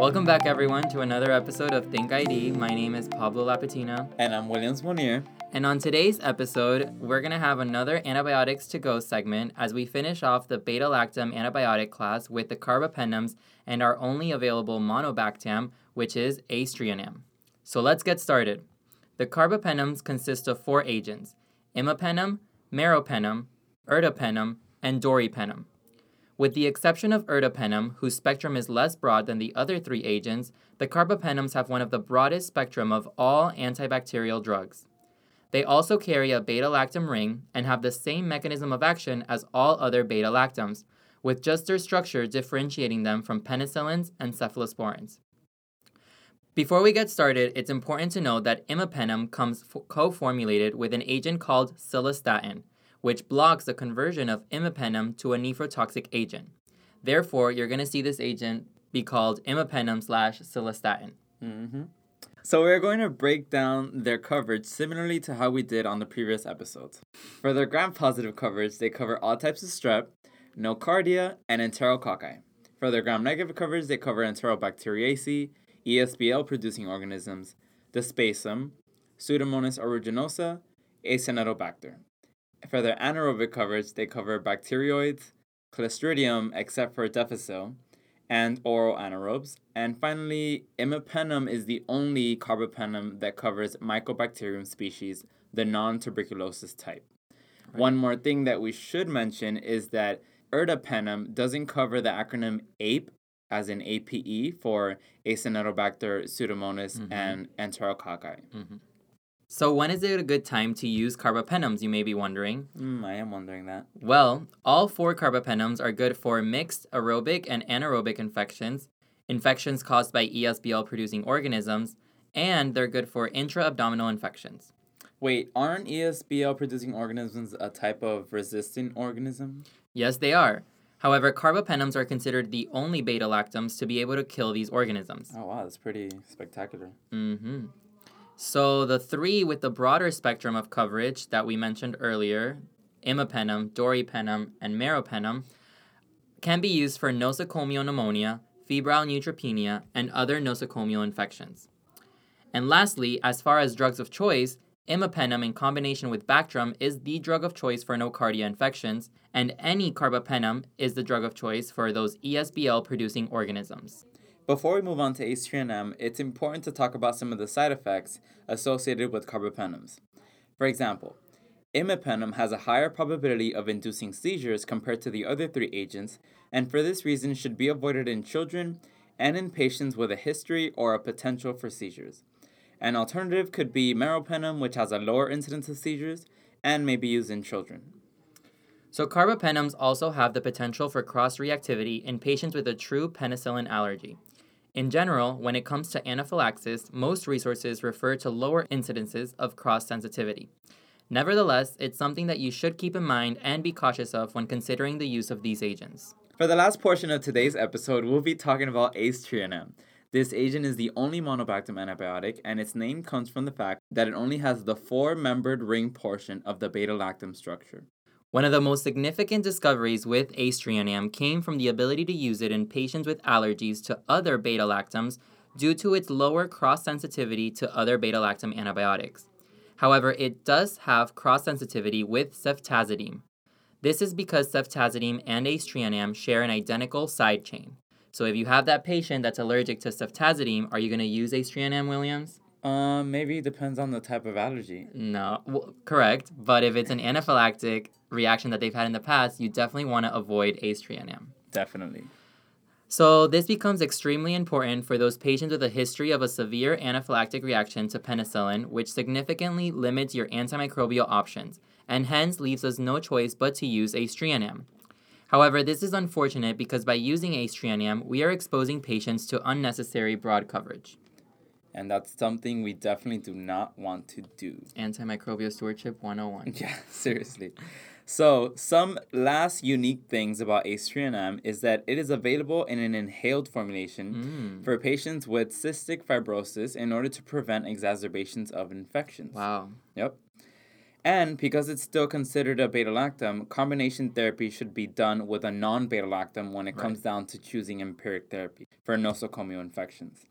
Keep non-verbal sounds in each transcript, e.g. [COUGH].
Welcome back, everyone, to another episode of Think ID. My name is Pablo Lapatina. And I'm Williams Monier. And on today's episode, we're going to have another antibiotics to go segment as we finish off the beta lactam antibiotic class with the carbapenems and our only available monobactam, which is aztreonam. So let's get started. The carbapenems consist of four agents imipenem, meropenem, ertapenem, and doripenem. With the exception of ertapenem, whose spectrum is less broad than the other three agents, the carbapenems have one of the broadest spectrum of all antibacterial drugs. They also carry a beta lactam ring and have the same mechanism of action as all other beta lactams, with just their structure differentiating them from penicillins and cephalosporins. Before we get started, it's important to note that imipenem comes f- co-formulated with an agent called cilastatin, which blocks the conversion of imipenem to a nephrotoxic agent. Therefore, you're going to see this agent be called imipenem slash cilastatin. Mm-hmm. So we're going to break down their coverage similarly to how we did on the previous episodes. For their gram-positive coverage, they cover all types of strep, nocardia, and enterococci. For their gram-negative coverage, they cover enterobacteriaceae, ESBL-producing organisms, the Dysphaseum, Pseudomonas aeruginosa, Acinetobacter. For their anaerobic coverage, they cover bacteroides, Clostridium except for Difficile, and oral anaerobes. And finally, imipenem is the only carbapenem that covers Mycobacterium species, the non-tuberculosis type. Right. One more thing that we should mention is that ertapenem doesn't cover the acronym APE, as in APE, for Acinetobacter, Pseudomonas, mm-hmm. and Enterococci. Mm-hmm. So, when is it a good time to use carbapenems, you may be wondering? Mm, I am wondering that. Well, all four carbapenems are good for mixed aerobic and anaerobic infections, infections caused by ESBL producing organisms, and they're good for intra abdominal infections. Wait, aren't ESBL producing organisms a type of resistant organism? Yes, they are. However, carbapenems are considered the only beta lactams to be able to kill these organisms. Oh, wow, that's pretty spectacular. Mm hmm. So the three with the broader spectrum of coverage that we mentioned earlier, imipenem, doripenem, and meropenem, can be used for nosocomial pneumonia, febrile neutropenia, and other nosocomial infections. And lastly, as far as drugs of choice, imipenem in combination with Bactrim is the drug of choice for nocardia infections, and any carbapenem is the drug of choice for those ESBL producing organisms. Before we move on to aztreonam, it's important to talk about some of the side effects associated with carbapenems. For example, imipenem has a higher probability of inducing seizures compared to the other three agents, and for this reason should be avoided in children and in patients with a history or a potential for seizures. An alternative could be meropenem, which has a lower incidence of seizures and may be used in children. So, carbapenems also have the potential for cross reactivity in patients with a true penicillin allergy. In general, when it comes to anaphylaxis, most resources refer to lower incidences of cross sensitivity. Nevertheless, it's something that you should keep in mind and be cautious of when considering the use of these agents. For the last portion of today's episode, we'll be talking about aztreonam. This agent is the only monobactam antibiotic, and its name comes from the fact that it only has the four membered ring portion of the beta lactam structure. One of the most significant discoveries with aztreonam came from the ability to use it in patients with allergies to other beta lactams due to its lower cross sensitivity to other beta lactam antibiotics. However, it does have cross sensitivity with ceftazidime. This is because ceftazidime and aztreonam share an identical side chain. So if you have that patient that's allergic to ceftazidime, are you going to use aztreonam, Williams? Uh, maybe it depends on the type of allergy. No, well, correct. But if it's an anaphylactic reaction that they've had in the past, you definitely want to avoid aztreonam. Definitely. So this becomes extremely important for those patients with a history of a severe anaphylactic reaction to penicillin, which significantly limits your antimicrobial options, and hence leaves us no choice but to use aztreonam. However, this is unfortunate because by using aztreonam, we are exposing patients to unnecessary broad coverage. And that's something we definitely do not want to do. Antimicrobial stewardship 101. [LAUGHS] Yeah, seriously. So, some last unique things about aztreonam is that it is available in an inhaled formulation mm. for patients with cystic fibrosis in order to prevent exacerbations of infections. Wow. Yep. And because it's still considered a beta lactam, combination therapy should be done with a non beta lactam when it Right. comes down to choosing empiric therapy for nosocomial infections.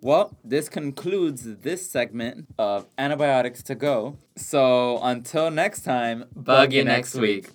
Well, this concludes this segment of antibiotics to go. So until next time, Bug you next week.